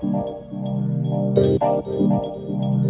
Thank you.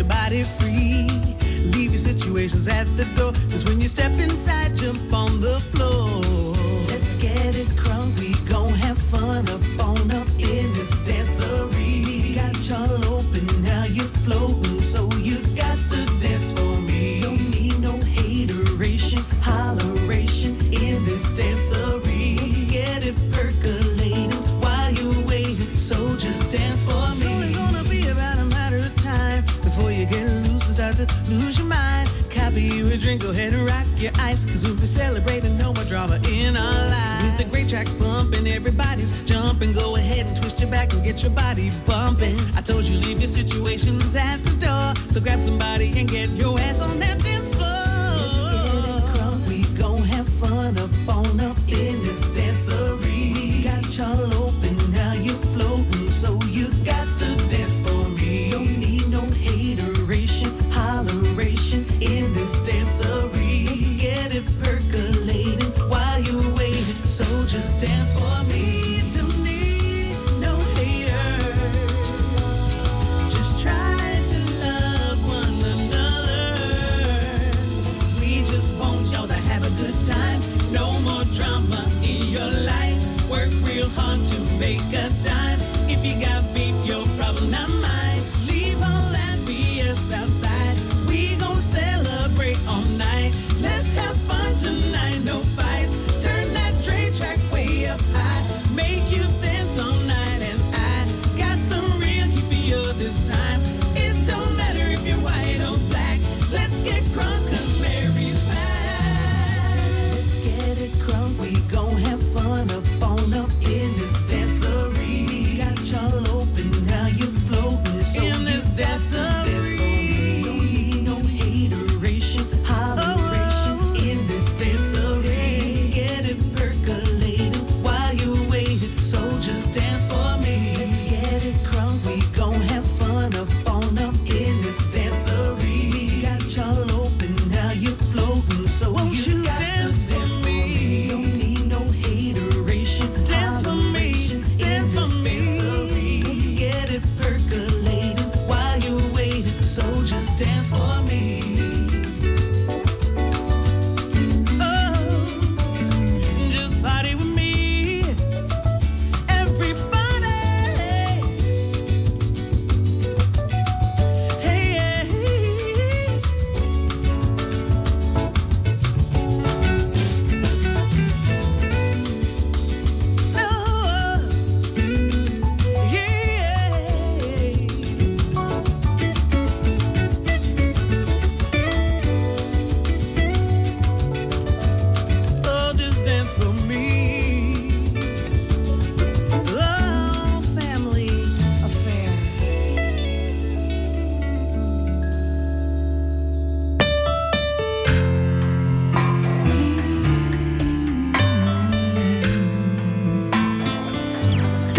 your body free. Leave your situations at the door. Cause when you step inside, jump on. your eyes, cause we'll be celebrating no more drama in our lives. With the great track pumping, everybody's jumping. Go ahead and twist your back and get your body bumping. I told you leave your situations at the door, so grab somebody and get your ass on that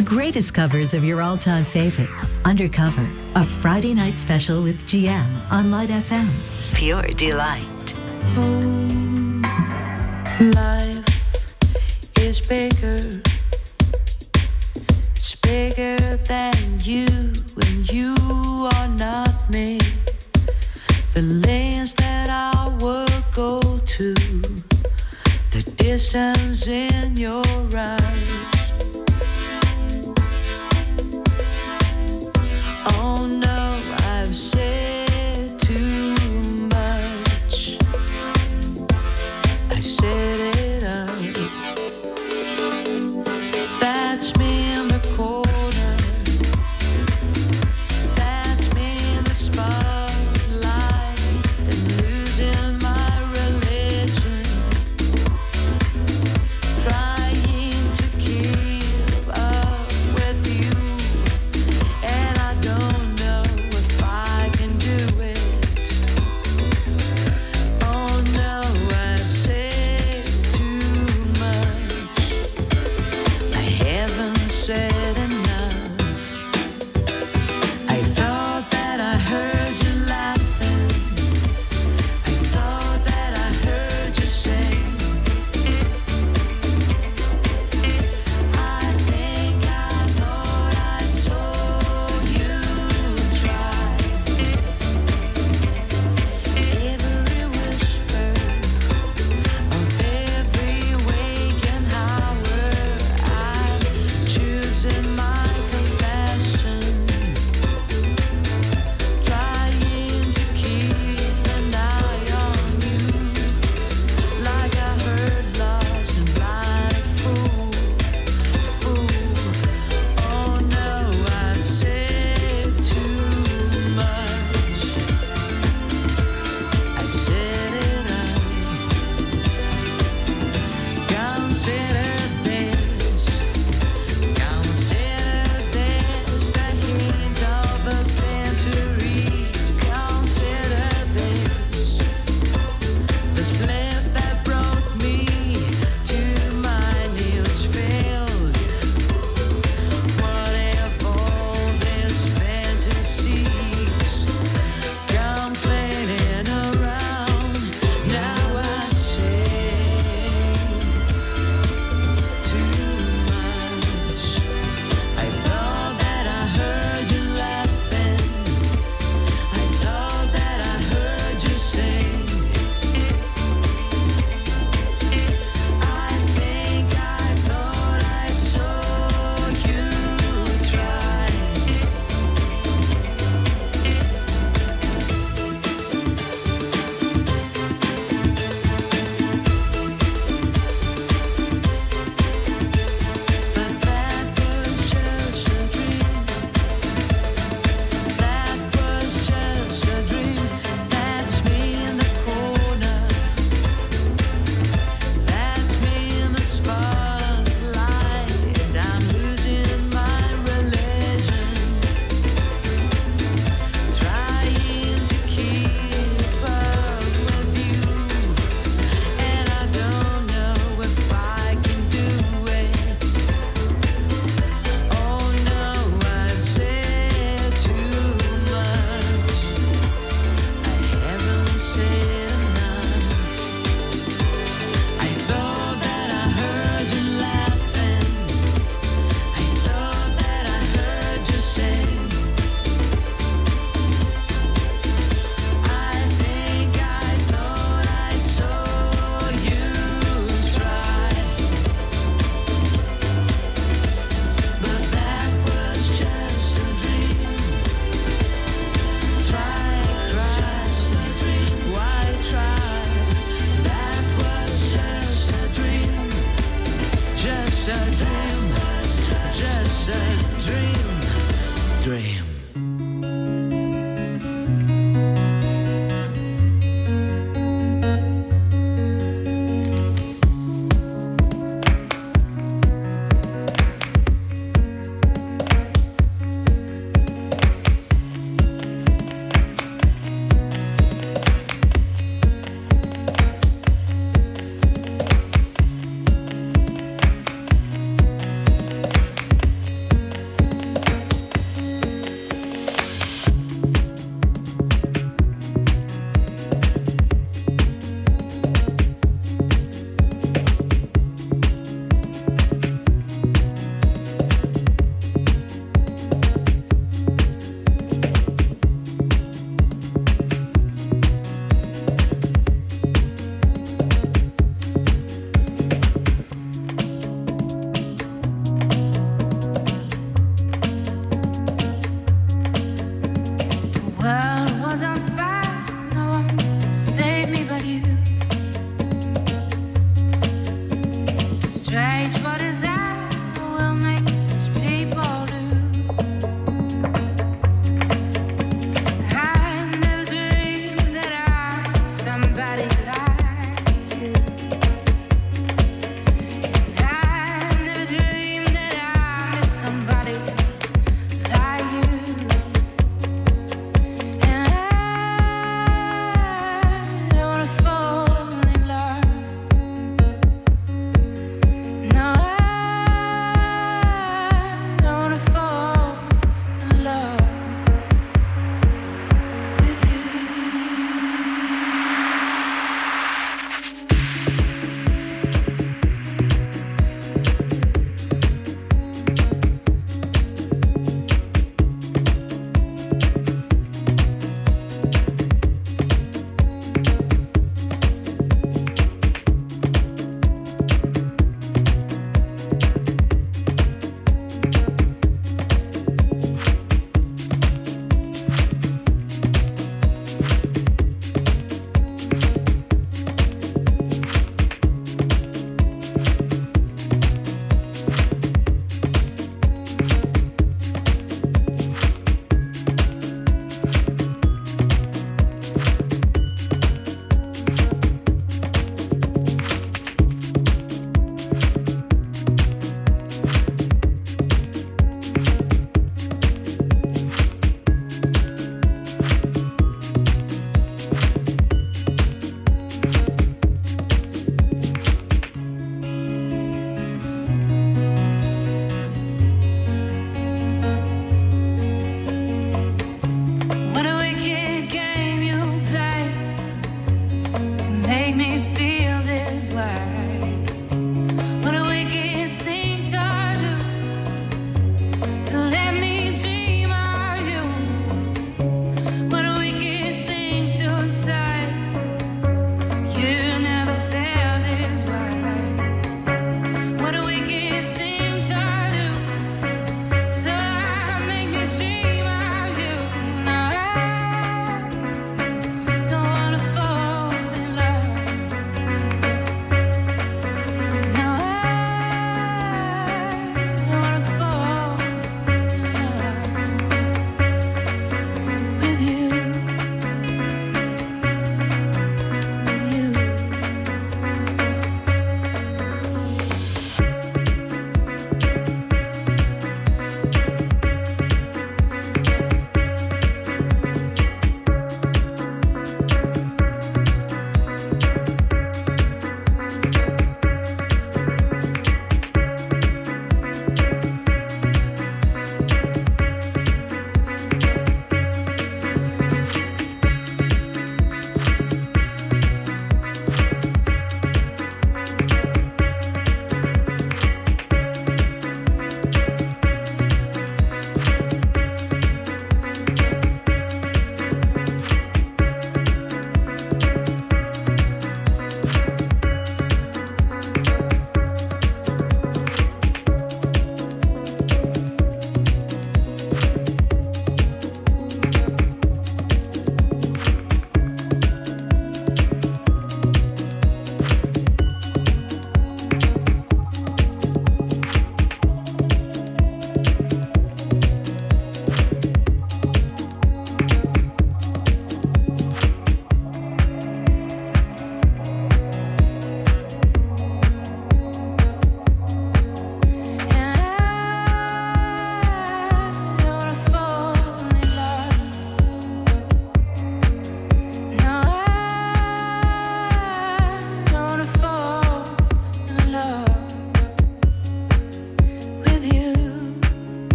The greatest covers of your all time favorites. Undercover, a Friday night special with GM on Light FM. Pure delight. Oh, life is bigger. It's bigger than you, and you are not me. The lanes that I would go to, the distance in your eyes.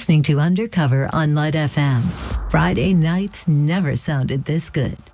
Listening to Undercover on Light FM. Friday nights never sounded this good.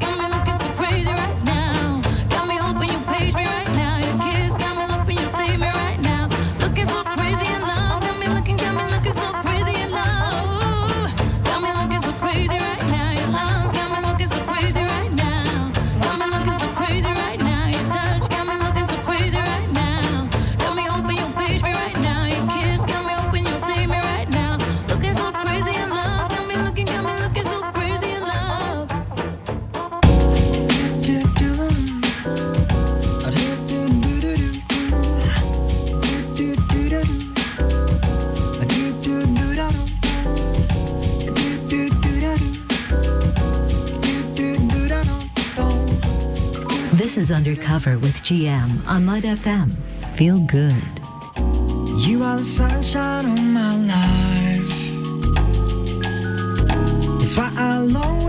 sky. is Undercover with GM on Light FM. Feel good. You are the sunshine of my life. That's why I long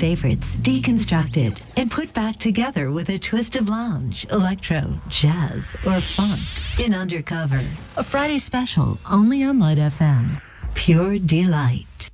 favorites deconstructed and put back together with a twist of lounge, electro, jazz, or funk in Undercover. A Friday special only on Light FM. Pure delight.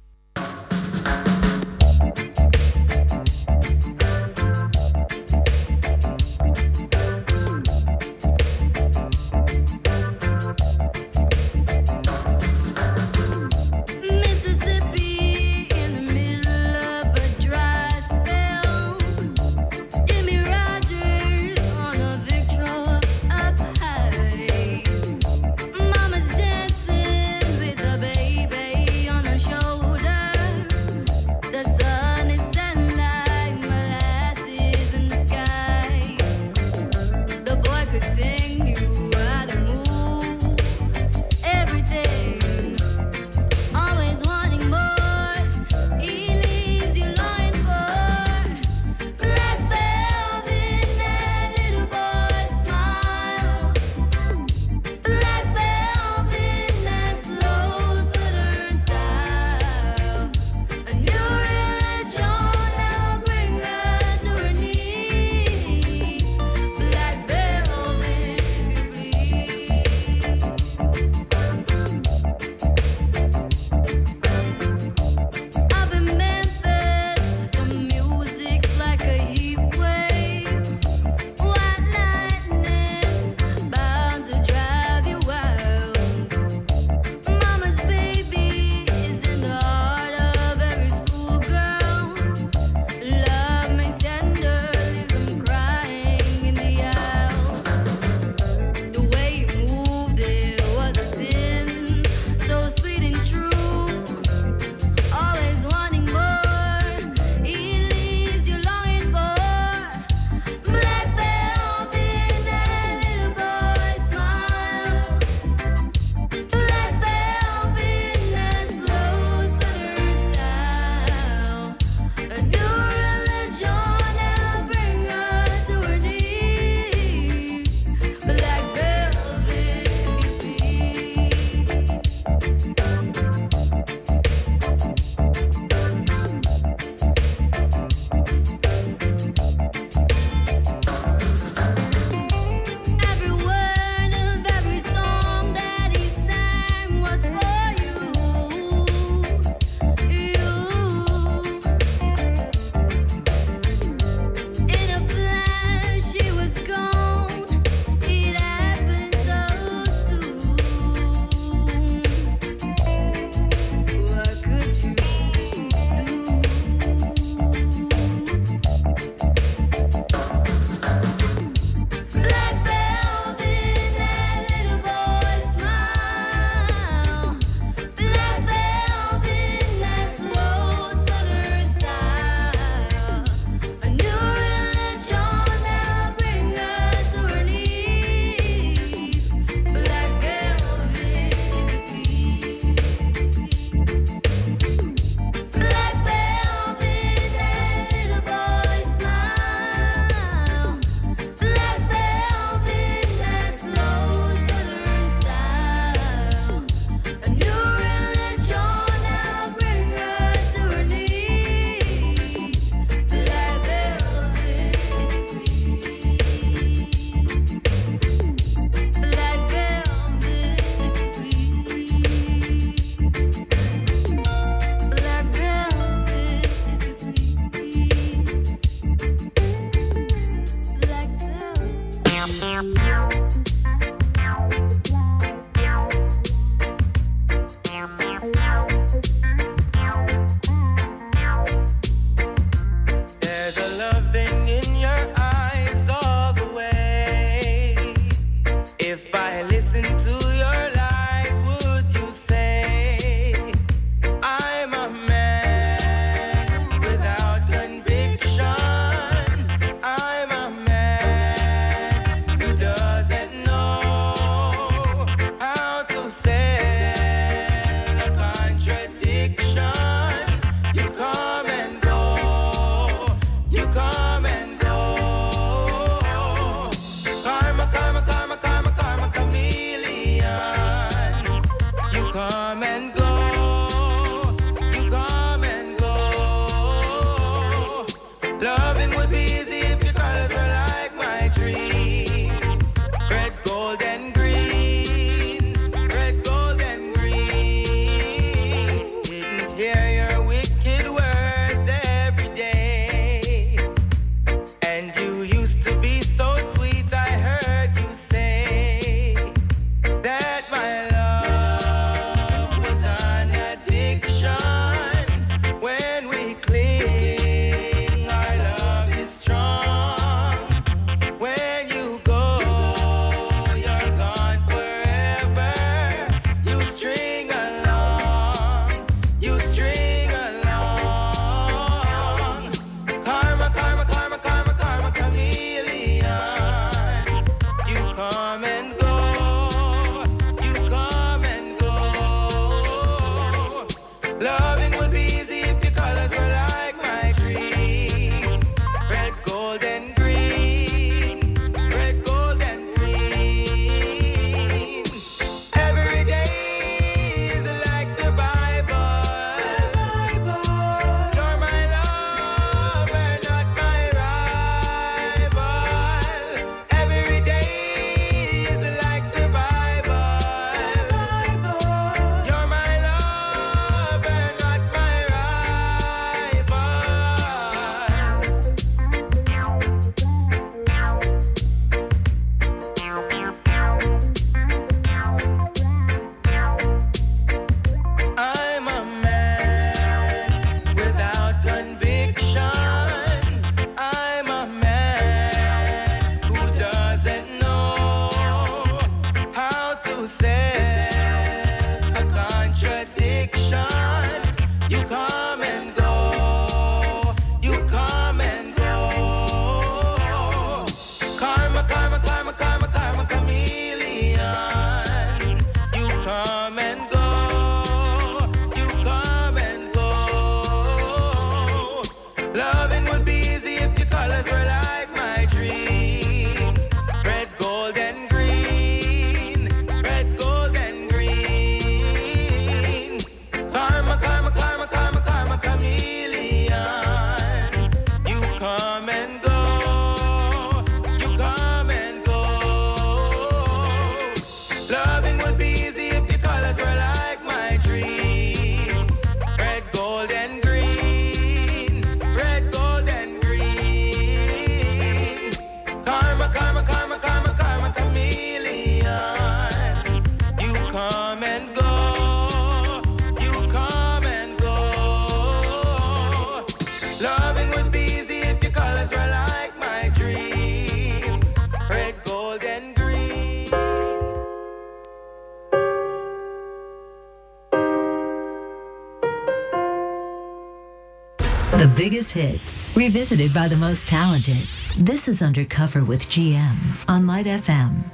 visited by the most talented. This is Undercover with GM on Light FM.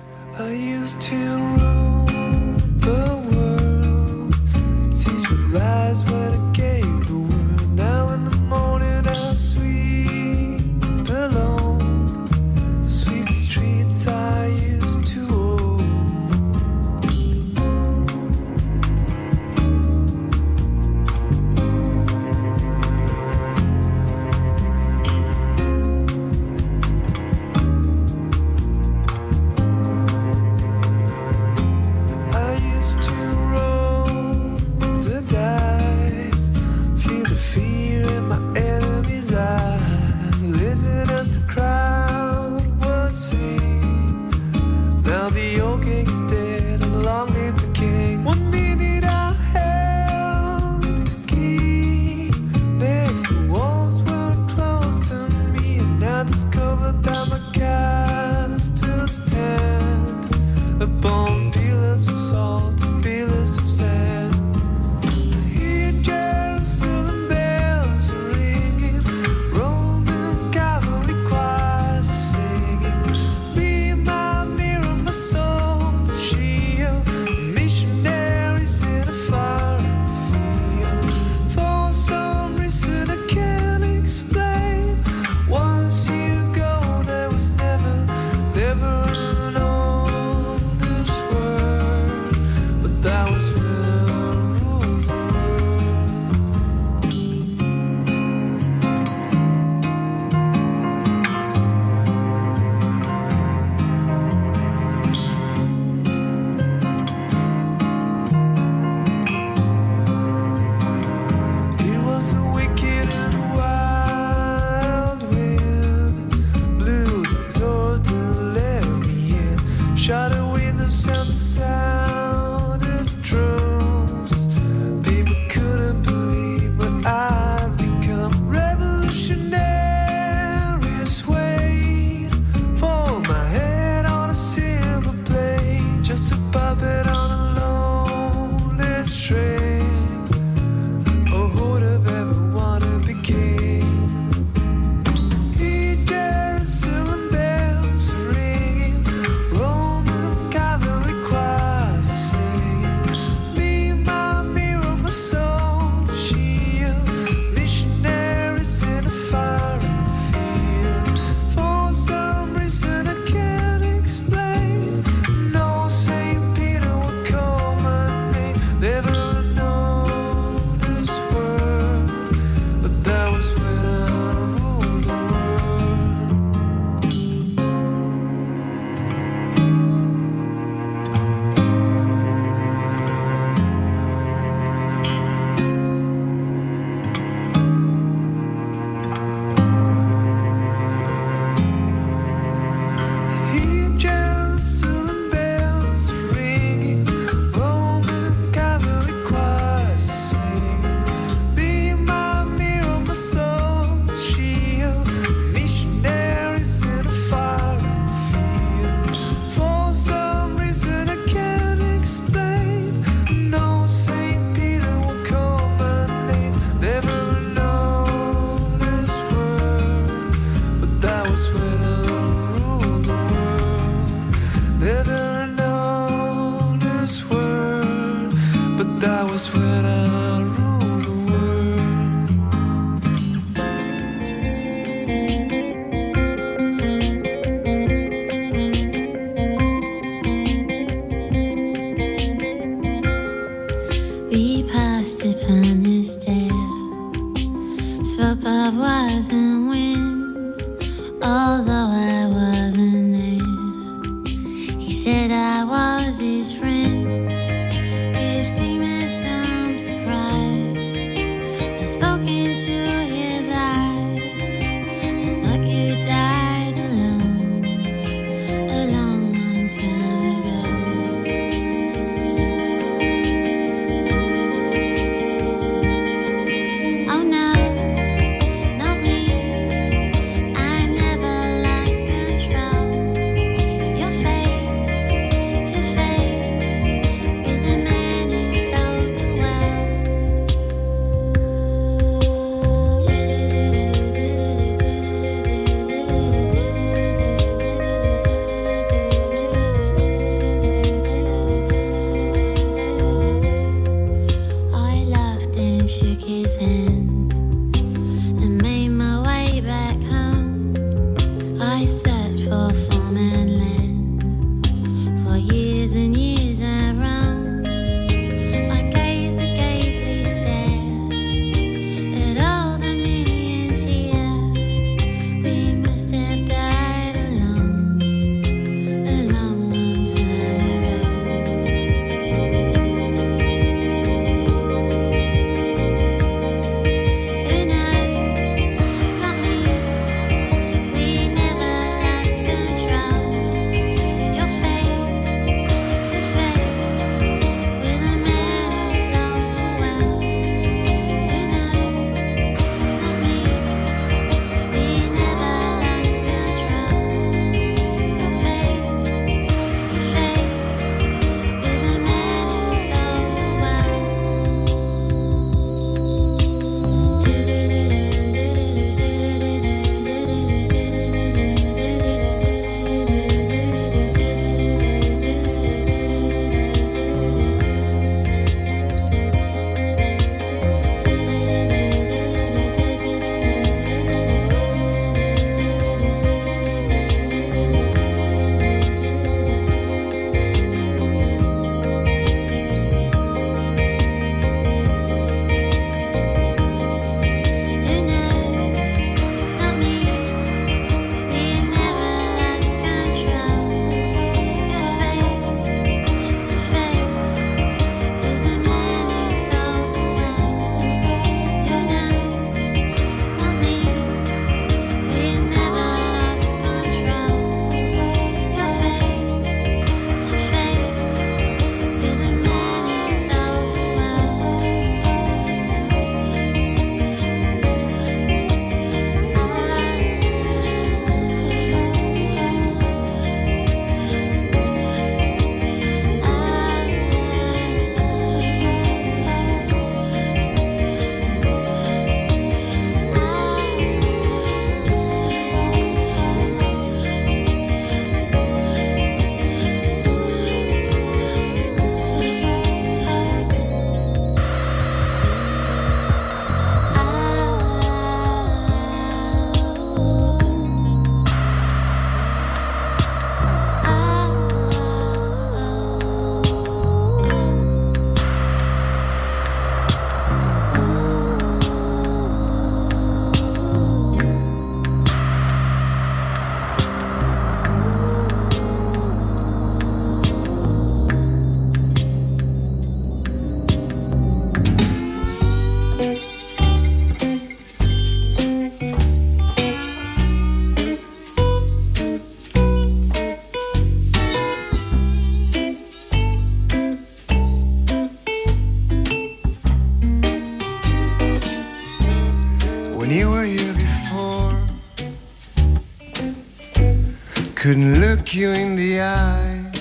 Couldn't look you in the eye.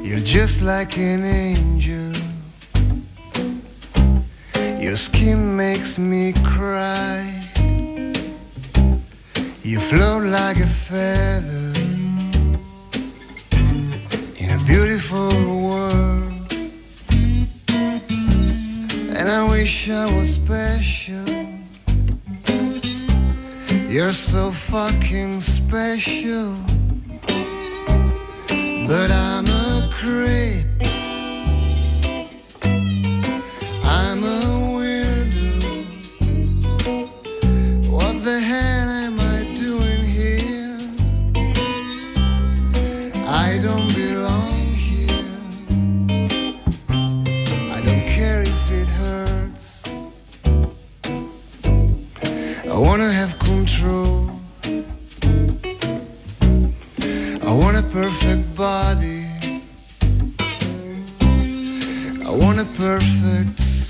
You're just like an angel. Your skin makes me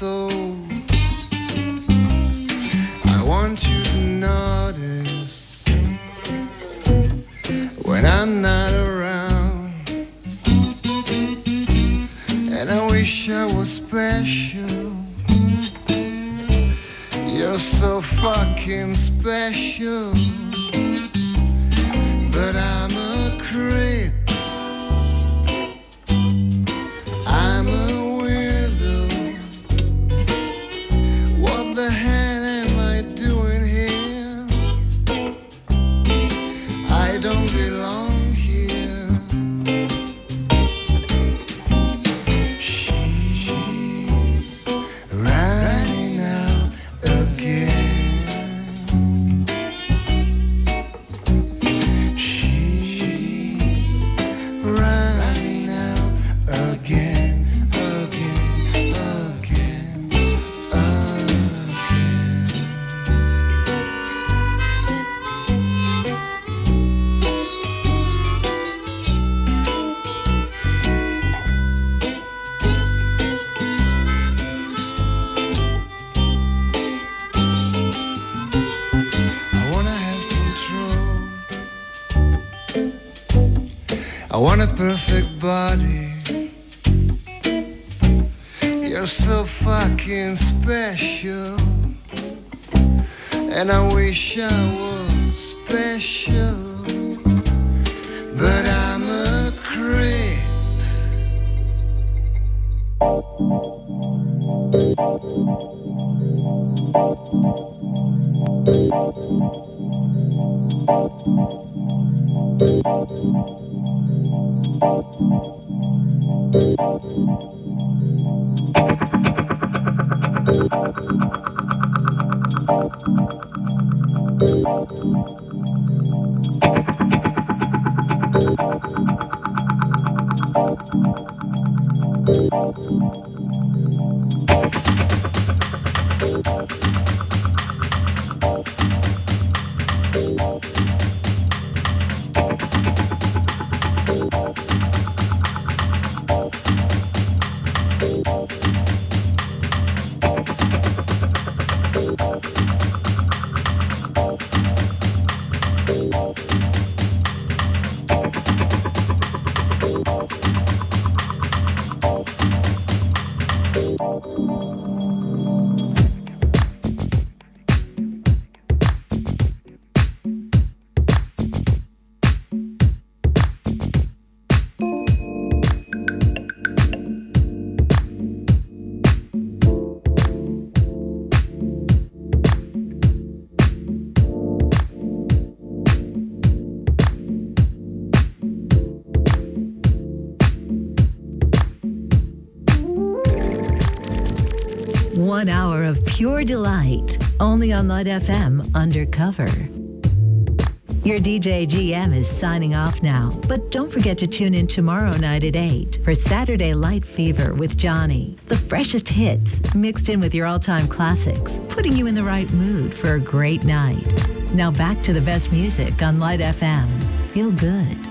soul. I want you to notice when I'm not around. And I wish I was special. You're so fucking special. But I'm a creep. I'm a weirdo. What the hell am I doing here? I don't belong here. She's running out again. She's running out again, again, again, again. I wanna have control. I want a perfect body. You're so fucking special. And I wish I was special. But I'm a creep. One hour of pure delight, only on Light FM Undercover. Your DJ GM is signing off now, but don't forget to tune in tomorrow night at 8 for Saturday Light Fever with Johnny. The freshest hits mixed in with your all time classics, putting you in the right mood for a great night. Now back to the best music on Light FM. Feel good.